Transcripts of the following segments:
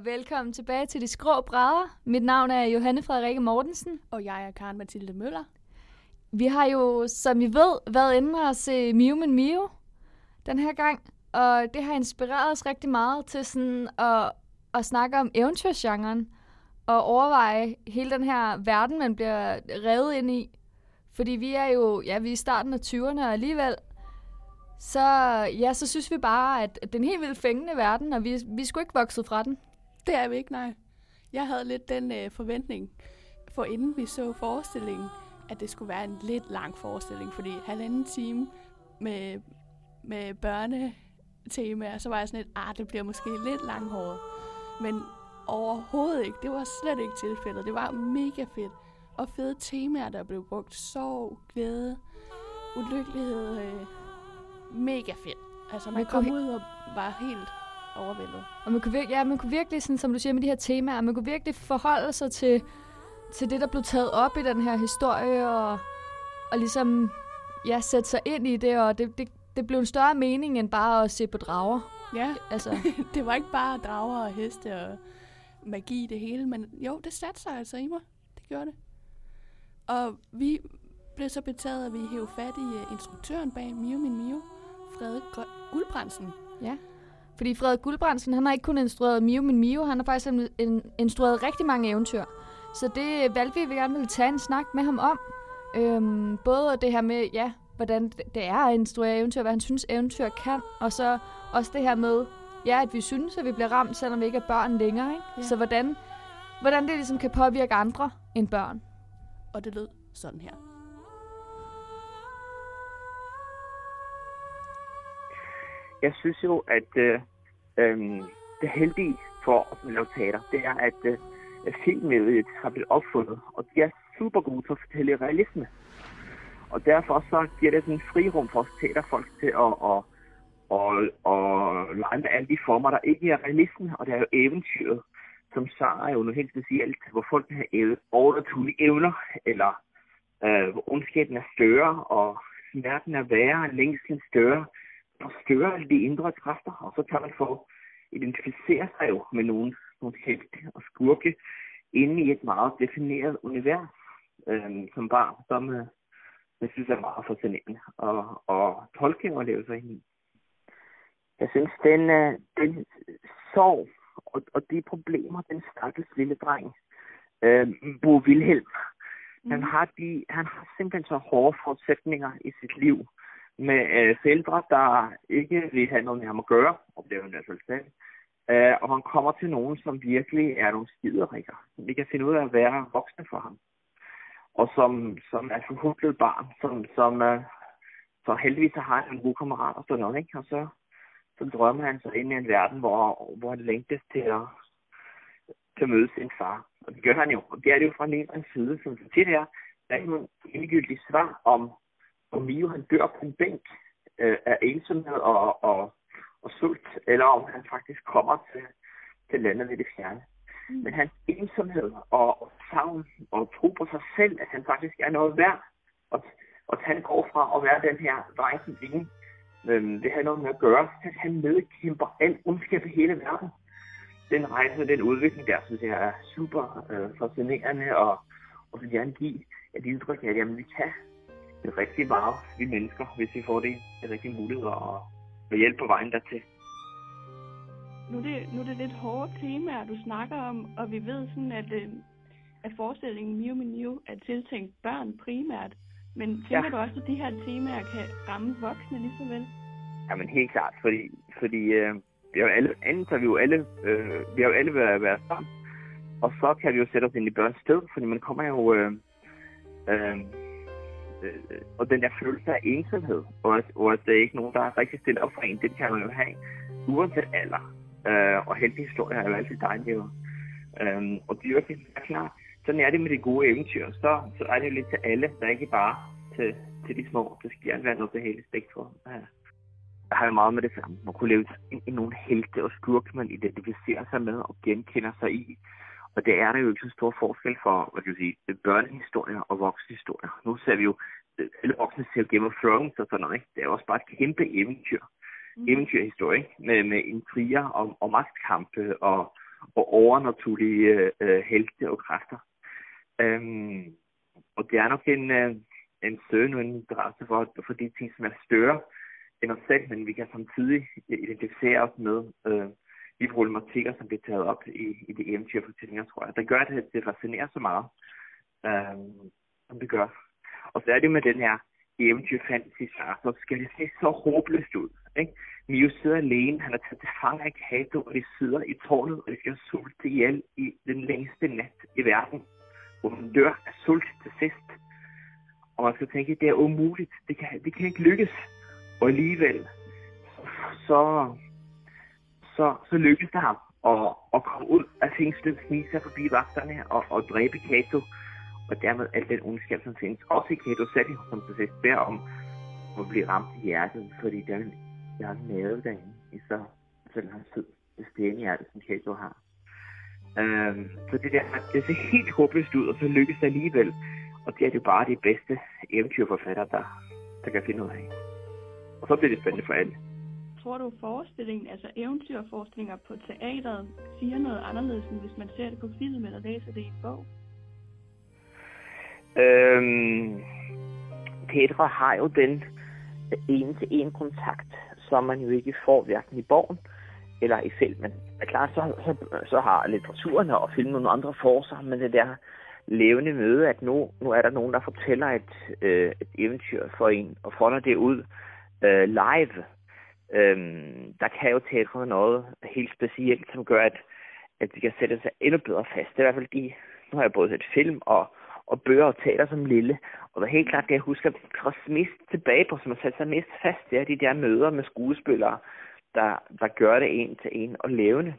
og velkommen tilbage til De Skrå Brædder. Mit navn er Johanne Frederikke Mortensen. Og jeg er Karen Mathilde Møller. Vi har jo, som I ved, været inde og se Miu Men Miu den her gang, og det har inspireret os rigtig meget til sådan at, at snakke om eventyrgenren og overveje hele den her verden, man bliver revet ind i. Fordi vi er jo, ja, vi er i starten af 20'erne, og alligevel så, ja, så synes vi bare, at det er en helt vildt fængende verden, og vi, vi skulle ikke vokset fra den. Det er vi ikke, nej. Jeg havde lidt den øh, forventning, for inden vi så forestillingen, at det skulle være en lidt lang forestilling, fordi halvanden time med, med børnetemaer, så var jeg sådan lidt, ah, det bliver måske lidt langhåret. Men overhovedet ikke. Det var slet ikke tilfældet. Det var mega fedt. Og fede temaer, der blev brugt. Sorg, glæde, ulykkelighed, øh, mega fedt. Altså, man kom ud og var helt overvældet. Og man kunne, virkelig, ja, man kunne virkelig, sådan, som du siger med de her temaer, man kunne virkelig forholde sig til, til det, der blev taget op i den her historie, og, og ligesom ja, sætte sig ind i det, og det, det, det blev en større mening end bare at se på drager. Ja, altså. det var ikke bare drager og heste og magi det hele, men jo, det satte sig altså i mig. Det gjorde det. Og vi blev så betaget, at vi hævde fat i uh, instruktøren bag Mio Min Mio, Frederik Guldbrandsen. Ja, fordi Frederik Guldbrandsen, han har ikke kun instrueret Mio Min Mio, han har faktisk instrueret rigtig mange eventyr. Så det valgte vi, vi gerne ville tage en snak med ham om. Øhm, både det her med, ja, hvordan det er at instruere eventyr, hvad han synes eventyr kan, og så også det her med, ja, at vi synes, at vi bliver ramt, selvom vi ikke er børn længere. Ikke? Ja. Så hvordan, hvordan det ligesom kan påvirke andre end børn. Og det lød sådan her. Jeg synes jo, at øh, øh, det heldige for at lave teater, det er, at øh, filmmediet har blevet opfundet, og de er super gode til at fortælle realisme. Og derfor så giver det sådan en frirum for os teaterfolk til at, at, at, at lege med alle de former, der ikke er realisme, og det er jo eventyret, som så er jo noget helt specielt, hvor folk kan have overnaturlige evner, eller øh, hvor ondskaben er større, og smerten er værre, længslen større, forstørre de indre kræfter, og så kan man få identificere sig jo med nogle, nogle helte og skurke inde i et meget defineret univers, øh, som barn, som øh, jeg synes er meget fascinerende at, at tolke og leve sig ind i. Jeg synes, den, øh, den sorg og, og de problemer, den stakkels lille dreng, øh, Bo Wilhelm, mm. han, har de, han har simpelthen så hårde forudsætninger i sit liv, med øh, forældre, der ikke vil have noget med ham at gøre, og det er jo en selv. Øh, og han kommer til nogen, som virkelig er nogle skiderikker. Vi kan finde ud af at være voksne for ham. Og som, som er forhudlet barn, som, som øh, så heldigvis har han en god kammerat og sådan noget, ikke? Og så, så drømmer han sig ind i en verden, hvor, hvor han længtes til at, til at møde sin far. Og det gør han jo. Og det er det jo fra en ene side, som tit er, der er ikke nogen endegyldigt svar om, om Mio han dør på en bænk øh, af ensomhed og, og, og sult, eller om han faktisk kommer til, til landet ved det fjerne. Mm. Men hans ensomhed og, og savn og tro på sig selv, at han faktisk er noget værd, og, og at han går fra at være den her dreng, som ingen øh, det har noget med at gøre, at han nedkæmper al ondskab i hele verden. Den rejse og den udvikling der, synes jeg er super øh, fascinerende, og, og vil gerne give et indtryk af, at jamen, vi kan det rigtig meget, vi mennesker, hvis vi får det, det rigtige muligheder og med hjælp på vejen dertil. Nu er, det, nu er det lidt hårde temaer, du snakker om, og vi ved sådan, at, øh, at forestillingen Mio Mio er tiltænkt børn primært. Men tænker ja. du også, at de her temaer kan ramme voksne lige så vel? Jamen helt klart, fordi, fordi øh, vi har jo alle, så vi jo alle, øh, vi har jo alle været, været sammen, og så kan vi jo sætte os ind i børns sted, fordi man kommer jo, øh, øh, øh, og den der følelse af ensomhed, og at, og at der er ikke nogen, der er rigtig stille op for en, det kan man jo have, uanset alder. Øh, og heldige historier er jo altid dejlige. Øh, og det er jo klart, sådan er det med de gode eventyr. Så, så er det jo lidt til alle, der ikke bare til, til de små. Det skal gerne være noget det hele spektrum. Ja. Øh, jeg har jo meget med det samme. Man kunne leve i nogle helte og skurke, man identificerer sig med og genkender sig i. Og det er der jo ikke så stor forskel for, hvad kan jeg sige, børnehistorier og voksenhistorier. Nu ser vi jo, alle voksne ser Game of Thrones og sådan noget, ikke? Det er jo også bare et kæmpe eventyr. Mm. Eventyrhistorie, ikke? Med, med intriger og, og magtkampe og, og overnaturlige øh, helte og kræfter. Øhm, og det er nok en, øh, en søgen og en interesse for, for de ting, som er større end os selv, men vi kan samtidig identificere os med øh, de problematikker, som bliver taget op i, i de eventyrfortællinger, tror jeg. Det gør, at det fascinerer så meget, øh, som det gør. Og så er det med den her eventyrfantasy, så skal det se så håbløst ud. Ikke? Mio sidder alene, han er taget til fange af Kato, og de sidder i tårnet, og de skal sulte ihjel i den længste nat i verden, hvor man dør af sult til sidst. Og man skal tænke, det er umuligt, det kan, det kan ikke lykkes. Og alligevel, så, så, så lykkedes det ham at, at komme ud af fængslet, snige sig forbi vagterne og, og dræbe Kato og dermed al den ondskab, som findes. Også i Kato selv, som til sidst beder om at blive ramt i hjertet, fordi den, jeg har navet derinde i så, så lang tid. Det hjerte, som Kato har. Øhm, så det der, det ser helt håbløst ud, og så lykkes det alligevel. Og det er jo bare de bedste eventyrforfattere, der, der kan finde ud af. Og så bliver det spændende for alle. Tror du, forestillingen, altså eventyrforestillinger på teateret, siger noget anderledes, end hvis man ser det på film eller læser det i en bog? Øhm, Petra har jo den en-til-en kontakt, som man jo ikke får hverken i bogen eller i filmen. Det er klart, så, så, så har litteraturen og filmen nogle andre for men det der levende møde, at nu, nu er der nogen, der fortæller et, øh, et eventyr for en, og folder det ud øh, live. Øhm, der kan jo teatret noget helt specielt, som gør, at, at de kan sætte sig endnu bedre fast. Det er i hvert fald de, nu har jeg både set film og, og bøger og teater som lille. Og det er helt klart det, jeg husker mest tilbage på, som har sat sig mest fast, det er de der møder med skuespillere, der, der gør det en til en og levende.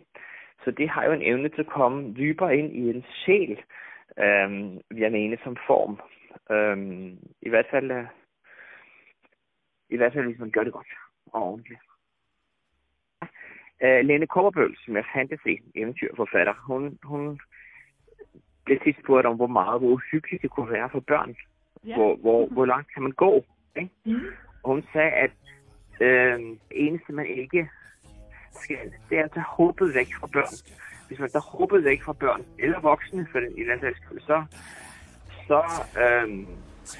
Så det har jo en evne til at komme dybere ind i en sjæl, øhm, jeg mener, som form. Øhm, I hvert fald, øh, i hvert fald, hvis man gør det godt ordentligt. Uh, Lene Kåberbøl, som er fantasy-eventyrforfatter, hun, hun blev sidst spurgt om, hvor meget hvor uhyggeligt det kunne være for børn. Ja. Hvor, hvor, hvor langt kan man gå? Ikke? Mm. Og hun sagde, at øh, eneste, man ikke skal, det er at tage håbet væk fra børn. Hvis man tager håbet væk fra børn, eller voksne for den i den sags så, så øh,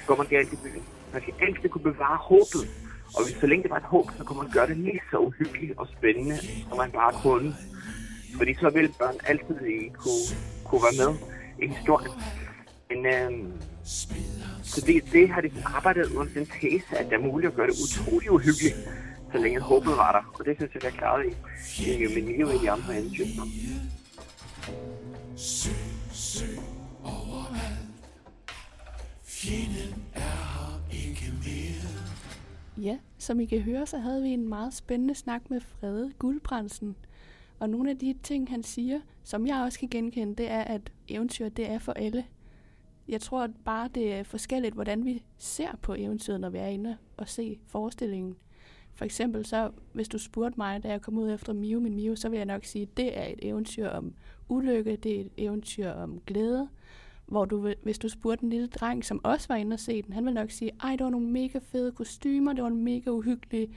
går man galt i byen. Man skal altid kunne bevare håbet. Og hvis så længe det var et håb, så kunne man gøre det lige så uhyggeligt og spændende, som man bare kunne. Fordi så ville børn altid kunne, kunne være med i historien. Men øhm, så det, det har de arbejdet under den tese, at det er muligt at gøre det utrolig uhyggeligt, så længe håbet var der. Og det synes jeg, jeg klaret i, i min liv i de andre eventyr. Ja, som I kan høre, så havde vi en meget spændende snak med Frede Guldbrandsen. Og nogle af de ting, han siger, som jeg også kan genkende, det er, at eventyr, det er for alle. Jeg tror bare, det er forskelligt, hvordan vi ser på eventyret, når vi er inde og se forestillingen. For eksempel så, hvis du spurgte mig, da jeg kom ud efter Mio, min Mio, så vil jeg nok sige, at det er et eventyr om ulykke, det er et eventyr om glæde, hvor du, hvis du spurgte en lille dreng, som også var inde og se den, han ville nok sige, ej, det var nogle mega fede kostymer, det var en mega uhyggelig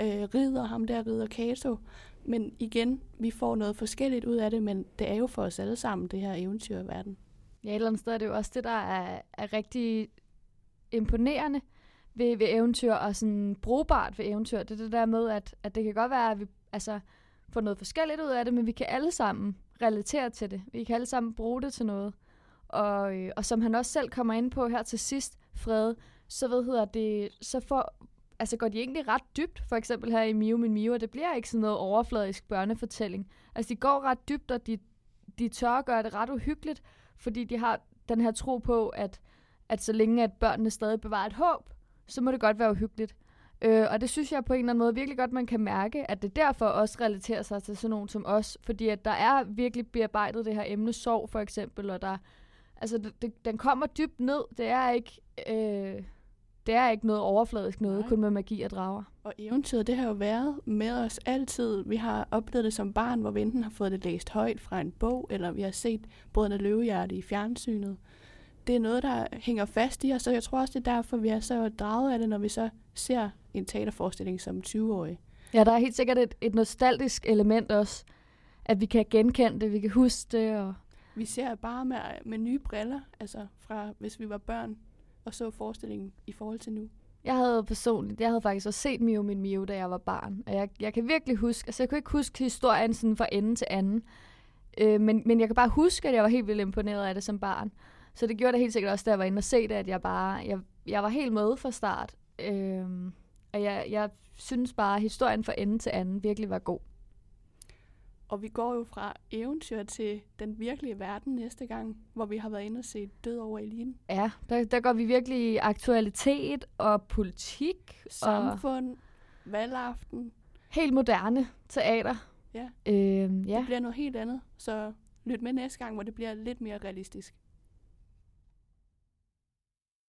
øh, ridder, ham der ridder Kato. Men igen, vi får noget forskelligt ud af det, men det er jo for os alle sammen, det her eventyr i verden. Ja, et eller andet sted er det jo også det, der er, er rigtig imponerende ved, ved eventyr, og sådan brugbart ved eventyr. Det er det der med, at, at det kan godt være, at vi altså, får noget forskelligt ud af det, men vi kan alle sammen relatere til det. Vi kan alle sammen bruge det til noget. Og, øh, og som han også selv kommer ind på her til sidst, Fred, så ved hedder det, så får, altså går de egentlig ret dybt, for eksempel her i Mio Min Mio, og det bliver ikke sådan noget overfladisk børnefortælling. Altså de går ret dybt, og de, de tør at gøre det ret uhyggeligt, fordi de har den her tro på, at, at så længe at børnene stadig bevarer et håb, så må det godt være uhyggeligt. Øh, og det synes jeg på en eller anden måde virkelig godt, man kan mærke, at det derfor også relaterer sig til sådan nogen som os, fordi at der er virkelig bearbejdet det her emne sorg for eksempel, og der, altså det, det, den kommer dybt ned, det er ikke... Øh, det er ikke noget overfladisk noget, Nej. kun med magi og drager. Og eventyret, det har jo været med os altid. Vi har oplevet det som barn, hvor vi enten har fået det læst højt fra en bog, eller vi har set Brødrene Løvehjerte i fjernsynet. Det er noget, der hænger fast i os, og jeg tror også, det er derfor, vi er så draget af det, når vi så ser en teaterforestilling som 20-årig. Ja, der er helt sikkert et, et nostalgisk element også. at vi kan genkende det, vi kan huske det. Og vi ser bare med, med nye briller, altså fra hvis vi var børn og så forestillingen i forhold til nu. jeg havde personligt, jeg havde faktisk også set Mio min Mio, da jeg var barn. Og jeg, jeg kan virkelig huske, altså jeg kunne ikke huske historien sådan fra ende til anden. Øh, men, men jeg kan bare huske, at jeg var helt vildt imponeret af det som barn. Så det gjorde det helt sikkert også, da jeg var inde og se det, at jeg bare, jeg, jeg var helt med fra start. Øh, og jeg, jeg synes bare, at historien fra ende til anden virkelig var god. Og vi går jo fra eventyr til den virkelige verden næste gang, hvor vi har været inde og se Død over eliten. Ja, der, der går vi virkelig i aktualitet og politik og Samfund, valgaften. helt moderne teater. Ja. Øh, ja. Det bliver noget helt andet, så lyt med næste gang, hvor det bliver lidt mere realistisk.